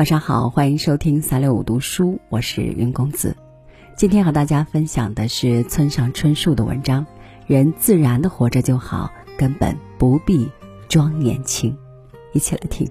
晚上好，欢迎收听三六五读书，我是云公子。今天和大家分享的是村上春树的文章《人自然的活着就好，根本不必装年轻》，一起来听。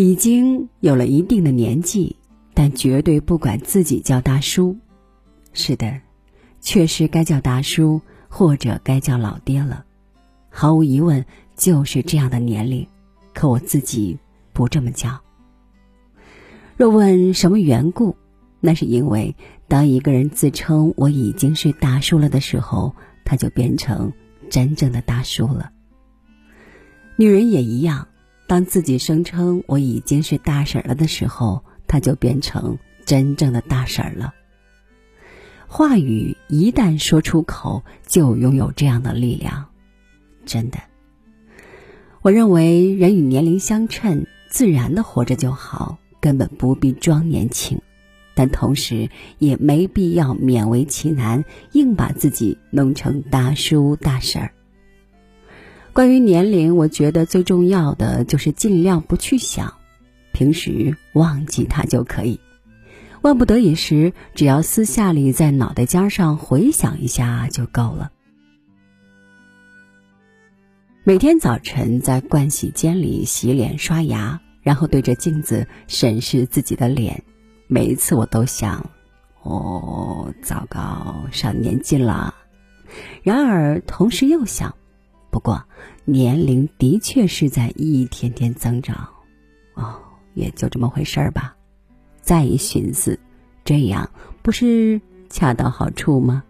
已经有了一定的年纪，但绝对不管自己叫大叔。是的，确实该叫大叔，或者该叫老爹了。毫无疑问，就是这样的年龄。可我自己不这么叫。若问什么缘故，那是因为当一个人自称我已经是大叔了的时候，他就变成真正的大叔了。女人也一样。当自己声称我已经是大婶了的时候，他就变成真正的大婶了。话语一旦说出口，就拥有这样的力量，真的。我认为人与年龄相称，自然的活着就好，根本不必装年轻，但同时也没必要勉为其难，硬把自己弄成大叔大婶儿。关于年龄，我觉得最重要的就是尽量不去想，平时忘记它就可以。万不得已时，只要私下里在脑袋尖上回想一下就够了。每天早晨在盥洗间里洗脸刷牙，然后对着镜子审视自己的脸，每一次我都想：哦，糟糕，上年纪了。然而同时又想。不过，年龄的确是在一天天增长，哦，也就这么回事儿吧。再一寻思，这样不是恰到好处吗？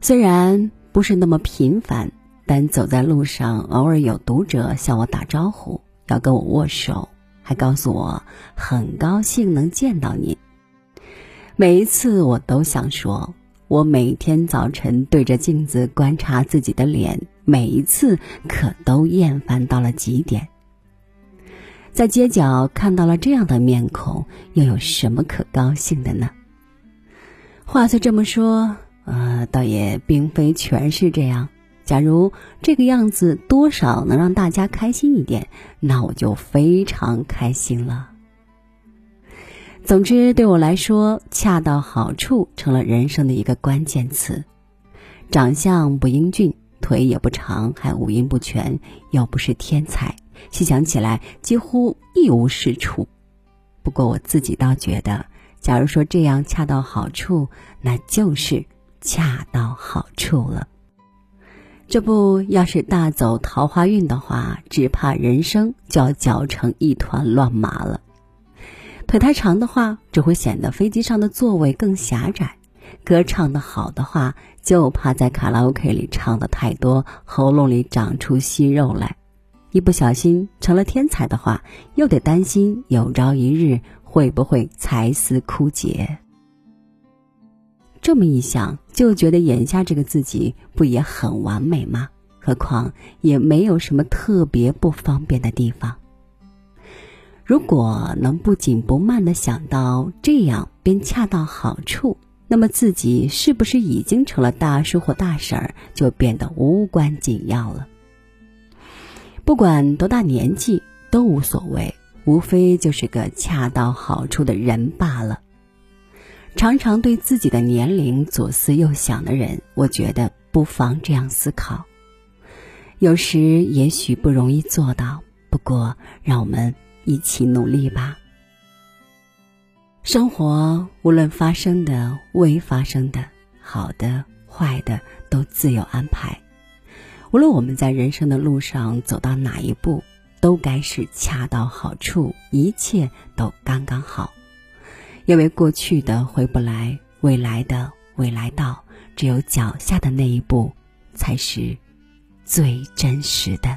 虽然不是那么频繁，但走在路上，偶尔有读者向我打招呼，要跟我握手，还告诉我很高兴能见到您。每一次我都想说。我每天早晨对着镜子观察自己的脸，每一次可都厌烦到了极点。在街角看到了这样的面孔，又有什么可高兴的呢？话虽这么说，呃，倒也并非全是这样。假如这个样子多少能让大家开心一点，那我就非常开心了。总之，对我来说，恰到好处成了人生的一个关键词。长相不英俊，腿也不长，还五音不全，又不是天才，细想起来几乎一无是处。不过我自己倒觉得，假如说这样恰到好处，那就是恰到好处了。这不要是大走桃花运的话，只怕人生就要搅成一团乱麻了。腿太长的话，只会显得飞机上的座位更狭窄；歌唱的好的话，就怕在卡拉 OK 里唱的太多，喉咙里长出息肉来。一不小心成了天才的话，又得担心有朝一日会不会才思枯竭。这么一想，就觉得眼下这个自己不也很完美吗？何况也没有什么特别不方便的地方。如果能不紧不慢的想到这样便恰到好处，那么自己是不是已经成了大叔或大婶儿，就变得无关紧要了。不管多大年纪都无所谓，无非就是个恰到好处的人罢了。常常对自己的年龄左思右想的人，我觉得不妨这样思考。有时也许不容易做到，不过让我们。一起努力吧。生活无论发生的、未发生的、好的、坏的，都自有安排。无论我们在人生的路上走到哪一步，都该是恰到好处，一切都刚刚好。因为过去的回不来，未来的未来到，只有脚下的那一步，才是最真实的。